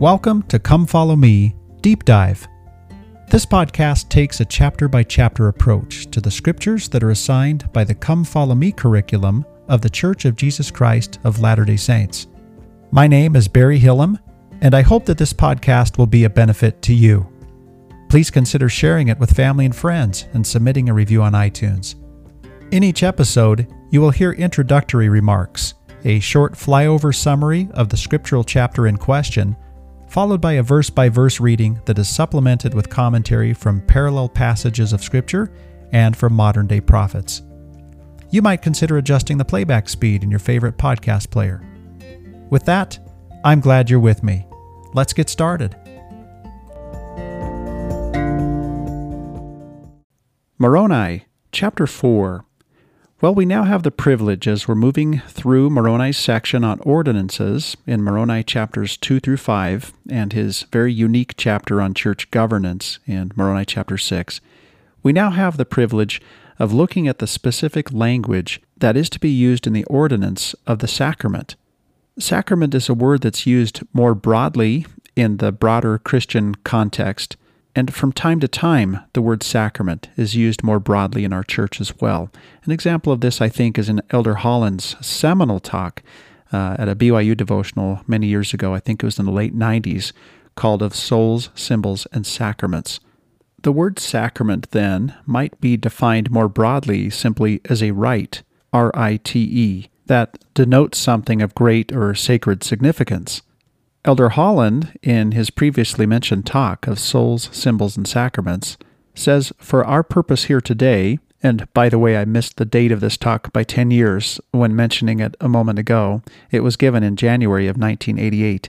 Welcome to Come Follow Me Deep Dive. This podcast takes a chapter by chapter approach to the scriptures that are assigned by the Come Follow Me curriculum of The Church of Jesus Christ of Latter day Saints. My name is Barry Hillam, and I hope that this podcast will be a benefit to you. Please consider sharing it with family and friends and submitting a review on iTunes. In each episode, you will hear introductory remarks, a short flyover summary of the scriptural chapter in question, followed by a verse by verse reading that is supplemented with commentary from parallel passages of Scripture and from modern day prophets. You might consider adjusting the playback speed in your favorite podcast player. With that, I'm glad you're with me. Let's get started. Moroni, Chapter 4 well, we now have the privilege as we're moving through Moroni's section on ordinances in Moroni chapters 2 through 5 and his very unique chapter on church governance in Moroni chapter 6. We now have the privilege of looking at the specific language that is to be used in the ordinance of the sacrament. Sacrament is a word that's used more broadly in the broader Christian context and from time to time, the word sacrament is used more broadly in our church as well. An example of this, I think, is in Elder Holland's seminal talk uh, at a BYU devotional many years ago. I think it was in the late 90s, called Of Souls, Symbols, and Sacraments. The word sacrament, then, might be defined more broadly simply as a rite, R I T E, that denotes something of great or sacred significance. Elder Holland, in his previously mentioned talk of souls, symbols, and sacraments, says, For our purpose here today, and by the way, I missed the date of this talk by 10 years when mentioning it a moment ago. It was given in January of 1988.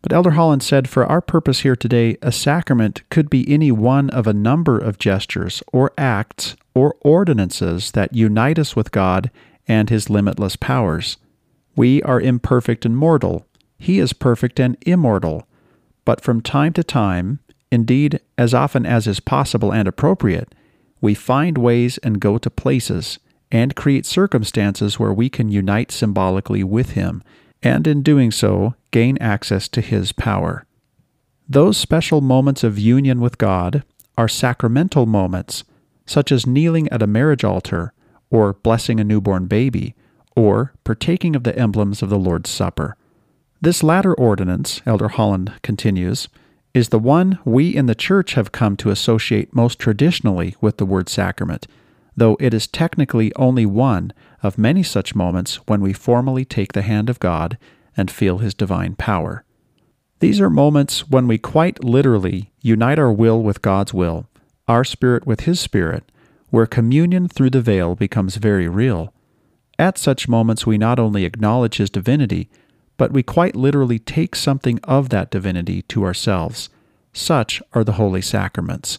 But Elder Holland said, For our purpose here today, a sacrament could be any one of a number of gestures or acts or ordinances that unite us with God and His limitless powers. We are imperfect and mortal, he is perfect and immortal. But from time to time, indeed as often as is possible and appropriate, we find ways and go to places and create circumstances where we can unite symbolically with Him, and in doing so, gain access to His power. Those special moments of union with God are sacramental moments, such as kneeling at a marriage altar, or blessing a newborn baby, or partaking of the emblems of the Lord's Supper. This latter ordinance, Elder Holland continues, is the one we in the Church have come to associate most traditionally with the word sacrament, though it is technically only one of many such moments when we formally take the hand of God and feel His divine power. These are moments when we quite literally unite our will with God's will, our spirit with His spirit, where communion through the veil becomes very real. At such moments, we not only acknowledge His divinity, but we quite literally take something of that divinity to ourselves. Such are the holy sacraments.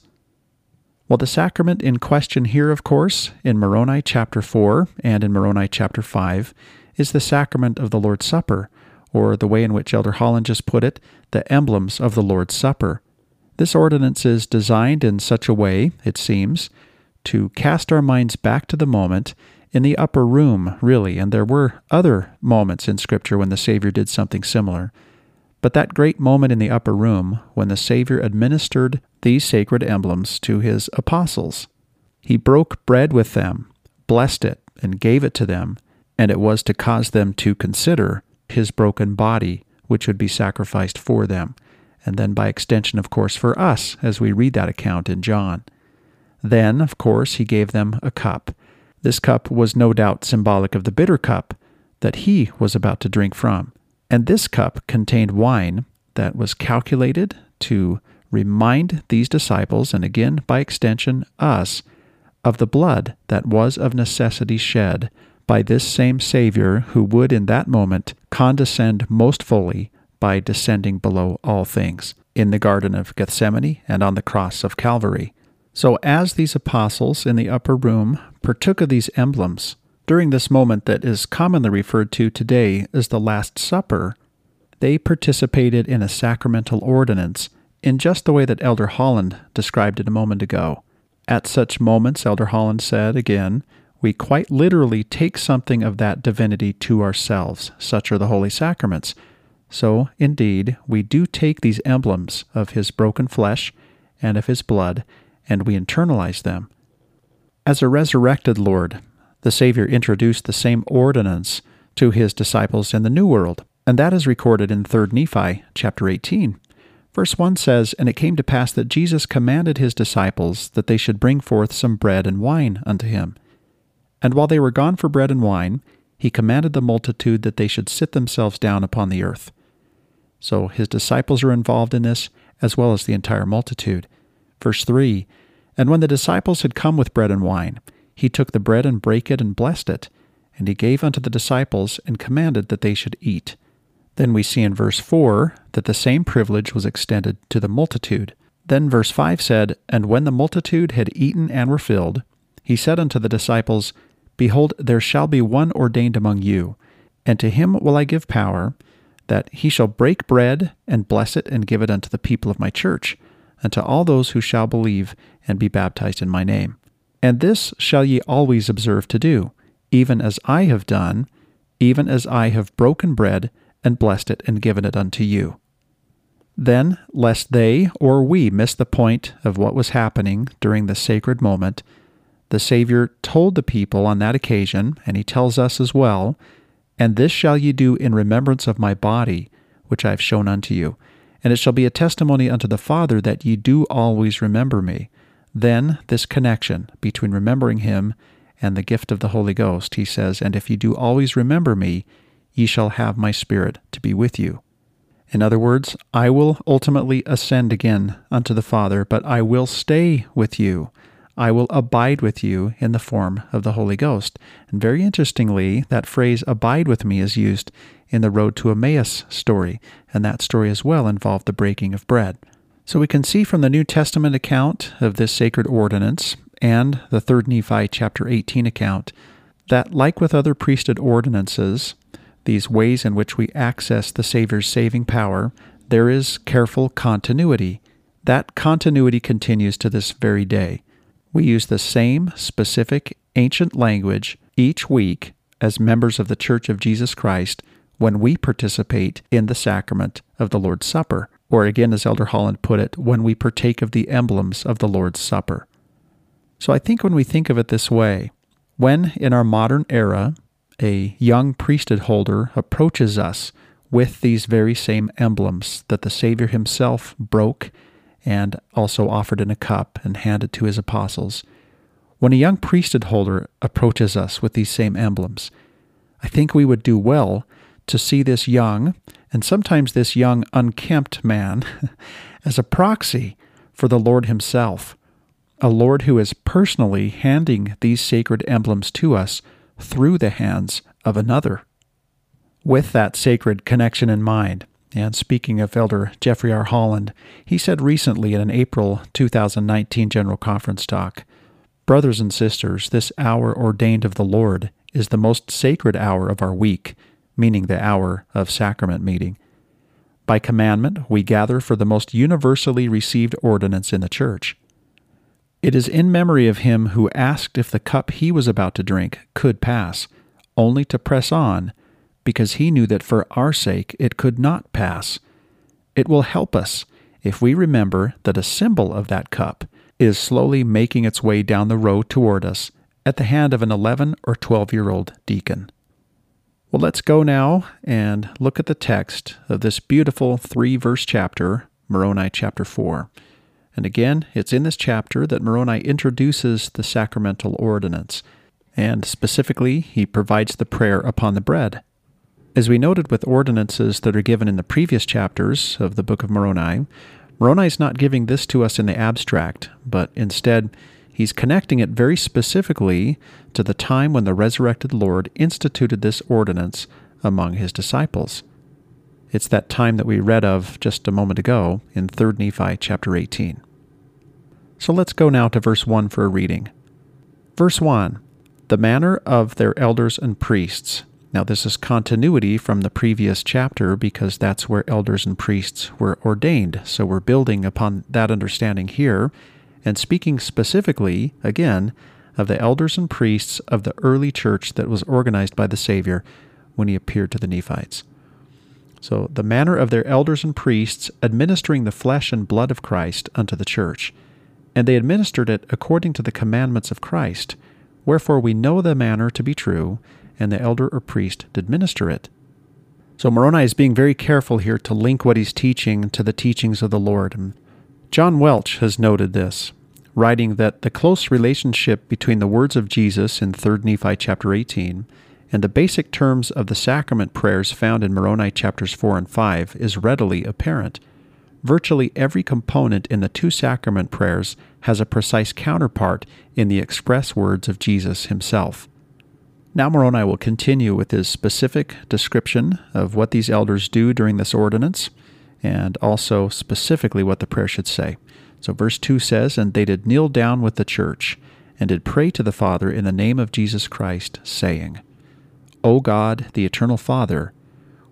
Well, the sacrament in question here, of course, in Moroni chapter 4 and in Moroni chapter 5, is the sacrament of the Lord's Supper, or the way in which Elder Holland just put it, the emblems of the Lord's Supper. This ordinance is designed in such a way, it seems, to cast our minds back to the moment in the upper room, really, and there were other moments in Scripture when the Savior did something similar. But that great moment in the upper room, when the Savior administered these sacred emblems to his apostles, he broke bread with them, blessed it, and gave it to them, and it was to cause them to consider his broken body, which would be sacrificed for them, and then by extension, of course, for us, as we read that account in John. Then, of course, he gave them a cup this cup was no doubt symbolic of the bitter cup that he was about to drink from. And this cup contained wine that was calculated to remind these disciples, and again by extension us, of the blood that was of necessity shed by this same Savior who would in that moment condescend most fully by descending below all things in the Garden of Gethsemane and on the cross of Calvary. So, as these apostles in the upper room partook of these emblems, during this moment that is commonly referred to today as the Last Supper, they participated in a sacramental ordinance in just the way that Elder Holland described it a moment ago. At such moments, Elder Holland said again, we quite literally take something of that divinity to ourselves. Such are the holy sacraments. So, indeed, we do take these emblems of his broken flesh and of his blood, and we internalize them. As a resurrected Lord, the Savior introduced the same ordinance to his disciples in the New World, and that is recorded in 3 Nephi chapter 18. Verse 1 says, And it came to pass that Jesus commanded his disciples that they should bring forth some bread and wine unto him. And while they were gone for bread and wine, he commanded the multitude that they should sit themselves down upon the earth. So his disciples are involved in this, as well as the entire multitude. Verse 3 And when the disciples had come with bread and wine, he took the bread and brake it and blessed it, and he gave unto the disciples and commanded that they should eat. Then we see in verse 4 that the same privilege was extended to the multitude. Then verse 5 said, And when the multitude had eaten and were filled, he said unto the disciples, Behold, there shall be one ordained among you, and to him will I give power, that he shall break bread and bless it and give it unto the people of my church, and to all those who shall believe and be baptized in my name. And this shall ye always observe to do, even as I have done, even as I have broken bread and blessed it and given it unto you. Then, lest they or we miss the point of what was happening during the sacred moment, the Savior told the people on that occasion, and he tells us as well, and this shall ye do in remembrance of my body, which I have shown unto you. And it shall be a testimony unto the Father that ye do always remember me. Then this connection between remembering him and the gift of the Holy Ghost, he says, And if ye do always remember me, ye shall have my Spirit to be with you. In other words, I will ultimately ascend again unto the Father, but I will stay with you. I will abide with you in the form of the Holy Ghost. And very interestingly, that phrase abide with me is used in the Road to Emmaus story, and that story as well involved the breaking of bread. So we can see from the New Testament account of this sacred ordinance and the 3rd Nephi chapter 18 account that, like with other priesthood ordinances, these ways in which we access the Savior's saving power, there is careful continuity. That continuity continues to this very day. We use the same specific ancient language each week as members of the Church of Jesus Christ when we participate in the sacrament of the Lord's Supper, or again, as Elder Holland put it, when we partake of the emblems of the Lord's Supper. So I think when we think of it this way, when in our modern era a young priesthood holder approaches us with these very same emblems that the Savior himself broke and also offered in a cup and handed to his apostles. When a young priesthood holder approaches us with these same emblems, I think we would do well to see this young, and sometimes this young unkempt man, as a proxy for the Lord Himself, a Lord who is personally handing these sacred emblems to us through the hands of another. With that sacred connection in mind, and speaking of Elder Jeffrey R. Holland, he said recently in an April 2019 General Conference talk Brothers and sisters, this hour ordained of the Lord is the most sacred hour of our week, meaning the hour of sacrament meeting. By commandment, we gather for the most universally received ordinance in the church. It is in memory of him who asked if the cup he was about to drink could pass, only to press on because he knew that for our sake it could not pass. It will help us if we remember that a symbol of that cup is slowly making its way down the road toward us at the hand of an 11 or 12 year old deacon. Well, let's go now and look at the text of this beautiful three verse chapter, Moroni chapter 4. And again, it's in this chapter that Moroni introduces the sacramental ordinance, and specifically, he provides the prayer upon the bread. As we noted with ordinances that are given in the previous chapters of the Book of Moroni, Moroni is not giving this to us in the abstract, but instead he's connecting it very specifically to the time when the resurrected Lord instituted this ordinance among his disciples. It's that time that we read of just a moment ago in 3 Nephi chapter 18. So let's go now to verse 1 for a reading. Verse 1 The manner of their elders and priests now, this is continuity from the previous chapter because that's where elders and priests were ordained. So we're building upon that understanding here and speaking specifically, again, of the elders and priests of the early church that was organized by the Savior when he appeared to the Nephites. So, the manner of their elders and priests administering the flesh and blood of Christ unto the church. And they administered it according to the commandments of Christ. Wherefore we know the manner to be true, and the elder or priest did minister it. So Moroni is being very careful here to link what he's teaching to the teachings of the Lord. John Welch has noted this, writing that the close relationship between the words of Jesus in 3 Nephi chapter 18 and the basic terms of the sacrament prayers found in Moroni chapters 4 and 5 is readily apparent. Virtually every component in the two sacrament prayers has a precise counterpart in the express words of Jesus himself. Now Moroni will continue with his specific description of what these elders do during this ordinance, and also specifically what the prayer should say. So, verse 2 says, And they did kneel down with the church, and did pray to the Father in the name of Jesus Christ, saying, O God, the eternal Father,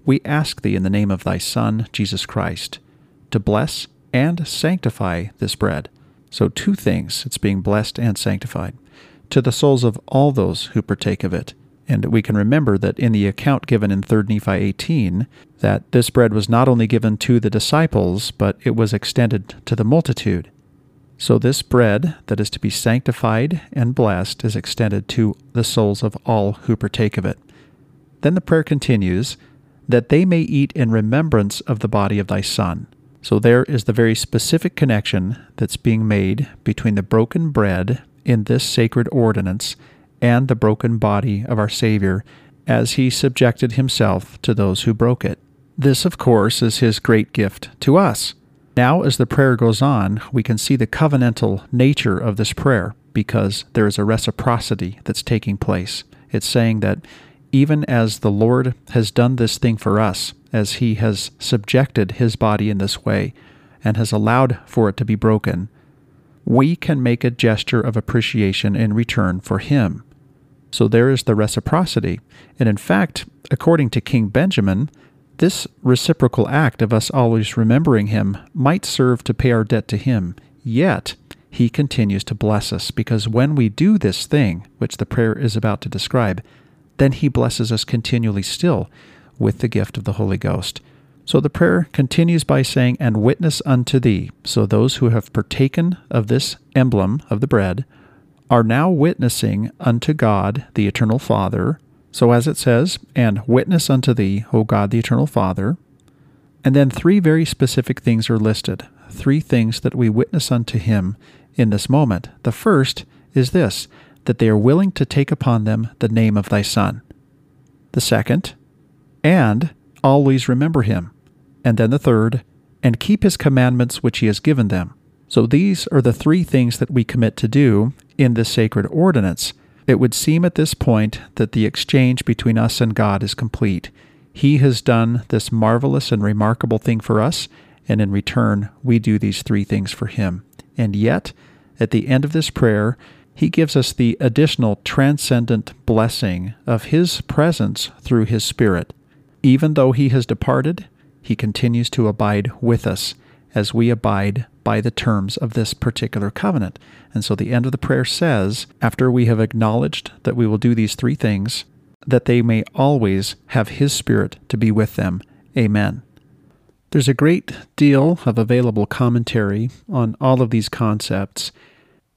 we ask thee in the name of thy Son, Jesus Christ, to bless and sanctify this bread. So, two things it's being blessed and sanctified to the souls of all those who partake of it. And we can remember that in the account given in 3 Nephi 18, that this bread was not only given to the disciples, but it was extended to the multitude. So this bread that is to be sanctified and blessed is extended to the souls of all who partake of it. Then the prayer continues, that they may eat in remembrance of the body of thy Son. So there is the very specific connection that's being made between the broken bread in this sacred ordinance and the broken body of our Savior as he subjected himself to those who broke it. This, of course, is his great gift to us. Now, as the prayer goes on, we can see the covenantal nature of this prayer because there is a reciprocity that's taking place. It's saying that even as the Lord has done this thing for us, as he has subjected his body in this way and has allowed for it to be broken, we can make a gesture of appreciation in return for him. So there is the reciprocity. And in fact, according to King Benjamin, this reciprocal act of us always remembering him might serve to pay our debt to him. Yet, he continues to bless us because when we do this thing, which the prayer is about to describe, then he blesses us continually still with the gift of the Holy Ghost. So the prayer continues by saying, And witness unto thee. So those who have partaken of this emblem of the bread are now witnessing unto God, the eternal Father. So as it says, And witness unto thee, O God, the eternal Father. And then three very specific things are listed. Three things that we witness unto him in this moment. The first is this that they are willing to take upon them the name of thy Son. The second, and always remember him. And then the third, and keep his commandments which he has given them. So these are the three things that we commit to do in this sacred ordinance. It would seem at this point that the exchange between us and God is complete. He has done this marvelous and remarkable thing for us, and in return, we do these three things for him. And yet, at the end of this prayer, he gives us the additional transcendent blessing of his presence through his Spirit. Even though he has departed, he continues to abide with us as we abide by the terms of this particular covenant. And so the end of the prayer says, after we have acknowledged that we will do these three things, that they may always have his Spirit to be with them. Amen. There's a great deal of available commentary on all of these concepts.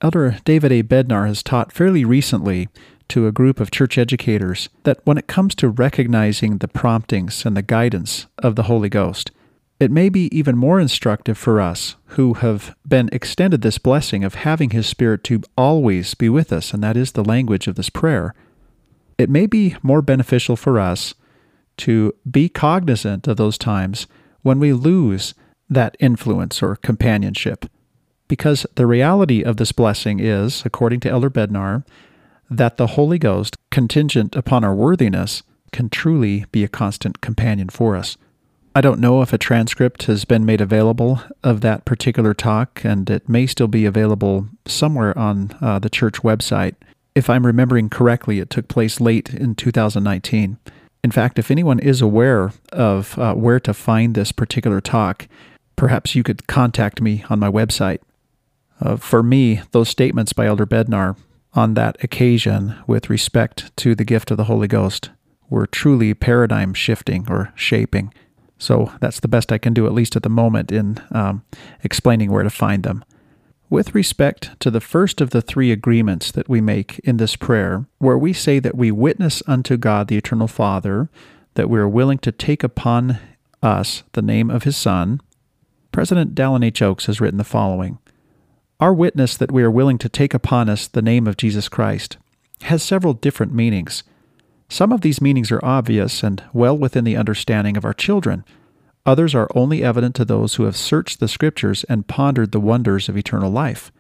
Elder David A. Bednar has taught fairly recently to a group of church educators that when it comes to recognizing the promptings and the guidance of the Holy Ghost, it may be even more instructive for us who have been extended this blessing of having His Spirit to always be with us, and that is the language of this prayer. It may be more beneficial for us to be cognizant of those times when we lose that influence or companionship. Because the reality of this blessing is, according to Elder Bednar, that the Holy Ghost, contingent upon our worthiness, can truly be a constant companion for us. I don't know if a transcript has been made available of that particular talk, and it may still be available somewhere on uh, the church website. If I'm remembering correctly, it took place late in 2019. In fact, if anyone is aware of uh, where to find this particular talk, perhaps you could contact me on my website. Uh, for me, those statements by Elder Bednar on that occasion with respect to the gift of the Holy Ghost were truly paradigm shifting or shaping. So that's the best I can do, at least at the moment, in um, explaining where to find them. With respect to the first of the three agreements that we make in this prayer, where we say that we witness unto God the Eternal Father that we are willing to take upon us the name of His Son, President Dallin H. Oaks has written the following Our witness that we are willing to take upon us the name of Jesus Christ has several different meanings. Some of these meanings are obvious and well within the understanding of our children. Others are only evident to those who have searched the Scriptures and pondered the wonders of eternal life.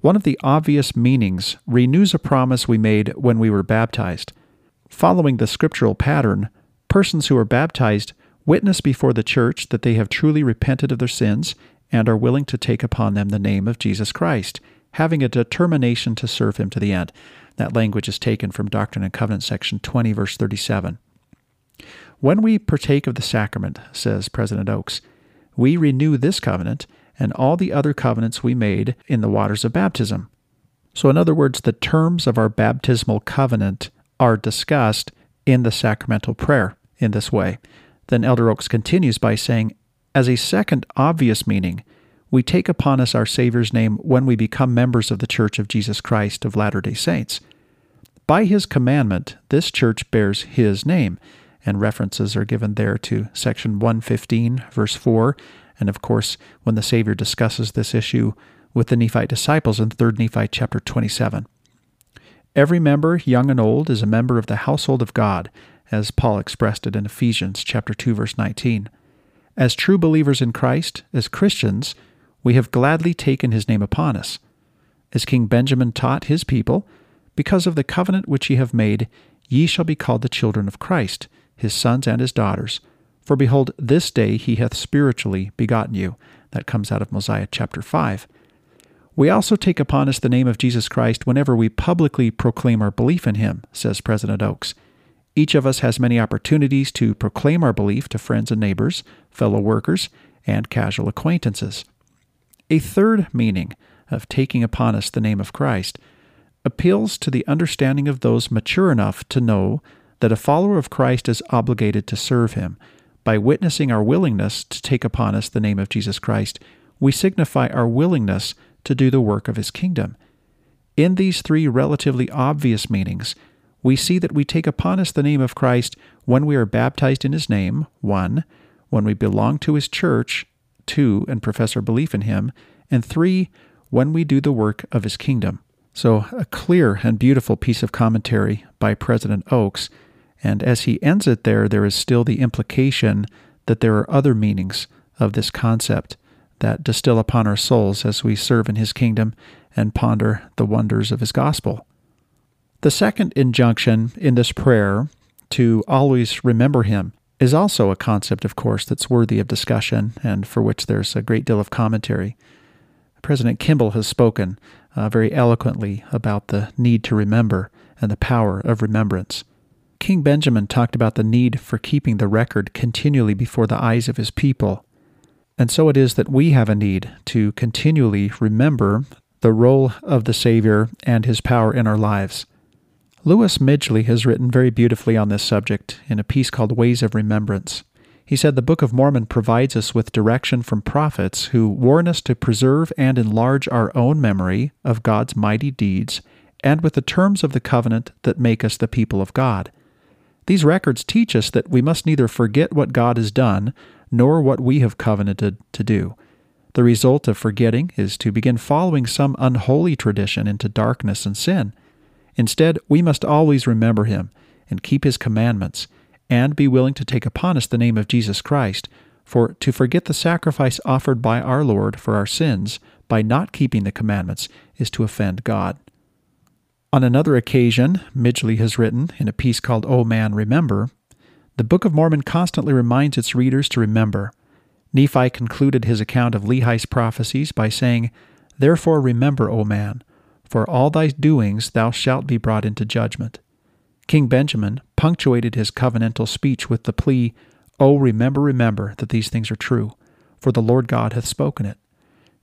One of the obvious meanings renews a promise we made when we were baptized. Following the scriptural pattern, persons who are baptized witness before the church that they have truly repented of their sins and are willing to take upon them the name of Jesus Christ, having a determination to serve him to the end. That language is taken from Doctrine and Covenants, section 20, verse 37. When we partake of the sacrament, says President Oaks, we renew this covenant and all the other covenants we made in the waters of baptism. So, in other words, the terms of our baptismal covenant are discussed in the sacramental prayer in this way. Then Elder Oaks continues by saying, as a second obvious meaning, we take upon us our Savior's name when we become members of the Church of Jesus Christ of Latter day Saints. By his commandment, this church bears his name, and references are given there to section 115, verse 4, and of course, when the Savior discusses this issue with the Nephite disciples in 3 Nephi chapter 27. Every member, young and old, is a member of the household of God, as Paul expressed it in Ephesians chapter 2 verse 19. As true believers in Christ, as Christians, we have gladly taken his name upon us. As King Benjamin taught his people, because of the covenant which ye have made, ye shall be called the children of Christ, his sons and his daughters. For behold, this day he hath spiritually begotten you. That comes out of Mosiah chapter 5. We also take upon us the name of Jesus Christ whenever we publicly proclaim our belief in him, says President Oaks. Each of us has many opportunities to proclaim our belief to friends and neighbors, fellow workers, and casual acquaintances. A third meaning of taking upon us the name of Christ appeals to the understanding of those mature enough to know that a follower of Christ is obligated to serve him. By witnessing our willingness to take upon us the name of Jesus Christ, we signify our willingness to do the work of his kingdom. In these three relatively obvious meanings, we see that we take upon us the name of Christ when we are baptized in his name, 1, when we belong to his church, 2, and profess our belief in him, and 3, when we do the work of his kingdom. So, a clear and beautiful piece of commentary by President Oaks. And as he ends it there, there is still the implication that there are other meanings of this concept that distill upon our souls as we serve in his kingdom and ponder the wonders of his gospel. The second injunction in this prayer to always remember him is also a concept, of course, that's worthy of discussion and for which there's a great deal of commentary. President Kimball has spoken uh, very eloquently about the need to remember and the power of remembrance. King Benjamin talked about the need for keeping the record continually before the eyes of his people. And so it is that we have a need to continually remember the role of the Savior and his power in our lives. Louis Midgley has written very beautifully on this subject in a piece called Ways of Remembrance. He said the Book of Mormon provides us with direction from prophets who warn us to preserve and enlarge our own memory of God's mighty deeds and with the terms of the covenant that make us the people of God. These records teach us that we must neither forget what God has done nor what we have covenanted to do. The result of forgetting is to begin following some unholy tradition into darkness and sin. Instead, we must always remember him and keep his commandments, and be willing to take upon us the name of Jesus Christ, for to forget the sacrifice offered by our Lord for our sins by not keeping the commandments is to offend God. On another occasion, Midgley has written in a piece called O Man, Remember, the Book of Mormon constantly reminds its readers to remember. Nephi concluded his account of Lehi's prophecies by saying, Therefore remember, O man, for all thy doings thou shalt be brought into judgment. King Benjamin punctuated his covenantal speech with the plea, O remember, remember that these things are true, for the Lord God hath spoken it.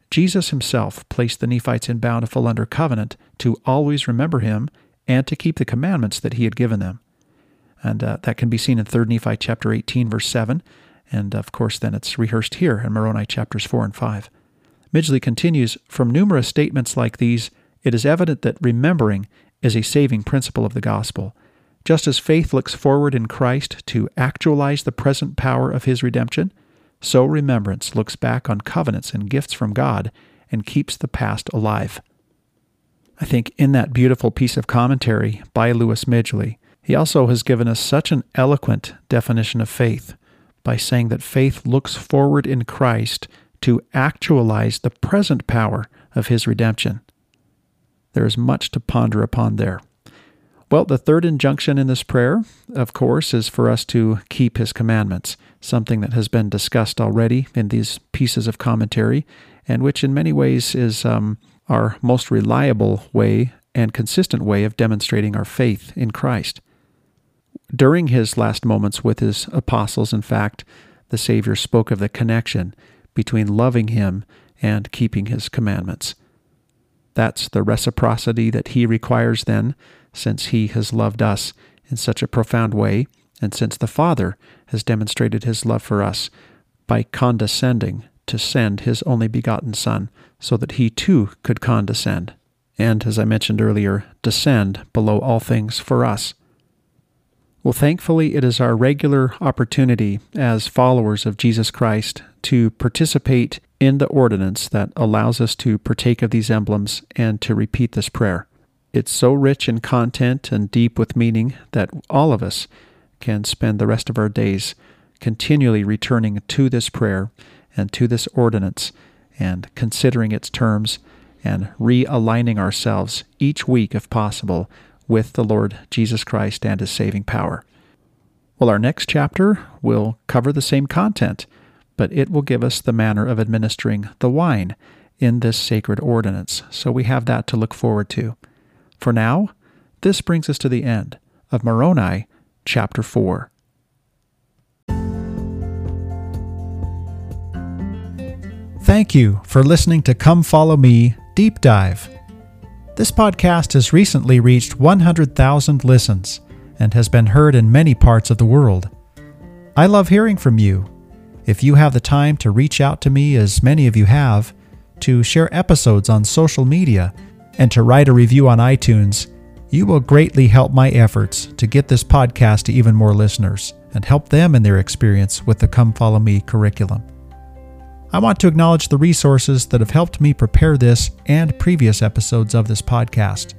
Jesus himself placed the Nephites in bountiful under covenant to always remember him and to keep the commandments that he had given them. And uh, that can be seen in 3 Nephi chapter 18, verse 7, And of course, then it's rehearsed here in Moroni chapters 4 and 5. Midgley continues From numerous statements like these, it is evident that remembering is a saving principle of the gospel. Just as faith looks forward in Christ to actualize the present power of his redemption, so remembrance looks back on covenants and gifts from God and keeps the past alive. I think in that beautiful piece of commentary by Louis Midgley, he also has given us such an eloquent definition of faith by saying that faith looks forward in Christ to actualize the present power of his redemption. There is much to ponder upon there. Well, the third injunction in this prayer, of course, is for us to keep his commandments, something that has been discussed already in these pieces of commentary, and which in many ways is um, our most reliable way and consistent way of demonstrating our faith in Christ. During his last moments with his apostles, in fact, the Savior spoke of the connection between loving him and keeping his commandments. That's the reciprocity that he requires then, since he has loved us in such a profound way, and since the Father has demonstrated his love for us by condescending to send his only begotten Son, so that he too could condescend, and, as I mentioned earlier, descend below all things for us. Well, thankfully, it is our regular opportunity as followers of Jesus Christ to participate in the ordinance that allows us to partake of these emblems and to repeat this prayer. It's so rich in content and deep with meaning that all of us can spend the rest of our days continually returning to this prayer and to this ordinance and considering its terms and realigning ourselves each week, if possible, with the Lord Jesus Christ and his saving power. Well, our next chapter will cover the same content, but it will give us the manner of administering the wine in this sacred ordinance, so we have that to look forward to. For now, this brings us to the end of Moroni chapter 4. Thank you for listening to Come Follow Me Deep Dive. This podcast has recently reached 100,000 listens and has been heard in many parts of the world. I love hearing from you. If you have the time to reach out to me, as many of you have, to share episodes on social media, and to write a review on iTunes, you will greatly help my efforts to get this podcast to even more listeners and help them in their experience with the Come Follow Me curriculum. I want to acknowledge the resources that have helped me prepare this and previous episodes of this podcast.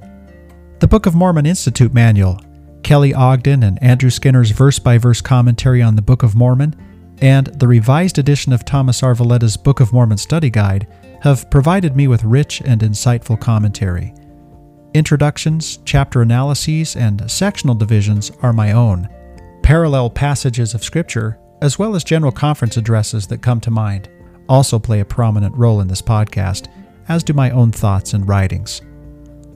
The Book of Mormon Institute Manual, Kelly Ogden and Andrew Skinner's verse by verse commentary on the Book of Mormon, and the revised edition of Thomas R. Valletta's Book of Mormon Study Guide have provided me with rich and insightful commentary. Introductions, chapter analyses, and sectional divisions are my own. Parallel passages of Scripture, as well as general conference addresses that come to mind also play a prominent role in this podcast, as do my own thoughts and writings.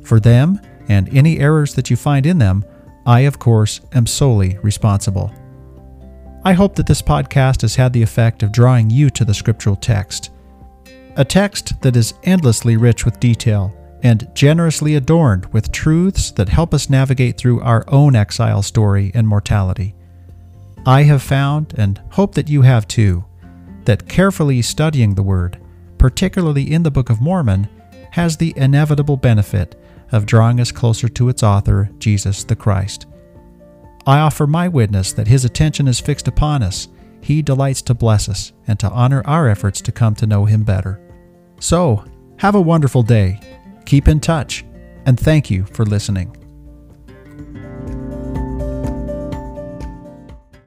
For them, and any errors that you find in them, I, of course, am solely responsible. I hope that this podcast has had the effect of drawing you to the scriptural text. A text that is endlessly rich with detail and generously adorned with truths that help us navigate through our own exile story and mortality. I have found, and hope that you have too, that carefully studying the Word, particularly in the Book of Mormon, has the inevitable benefit of drawing us closer to its author, Jesus the Christ. I offer my witness that His attention is fixed upon us. He delights to bless us and to honor our efforts to come to know Him better. So, have a wonderful day, keep in touch, and thank you for listening.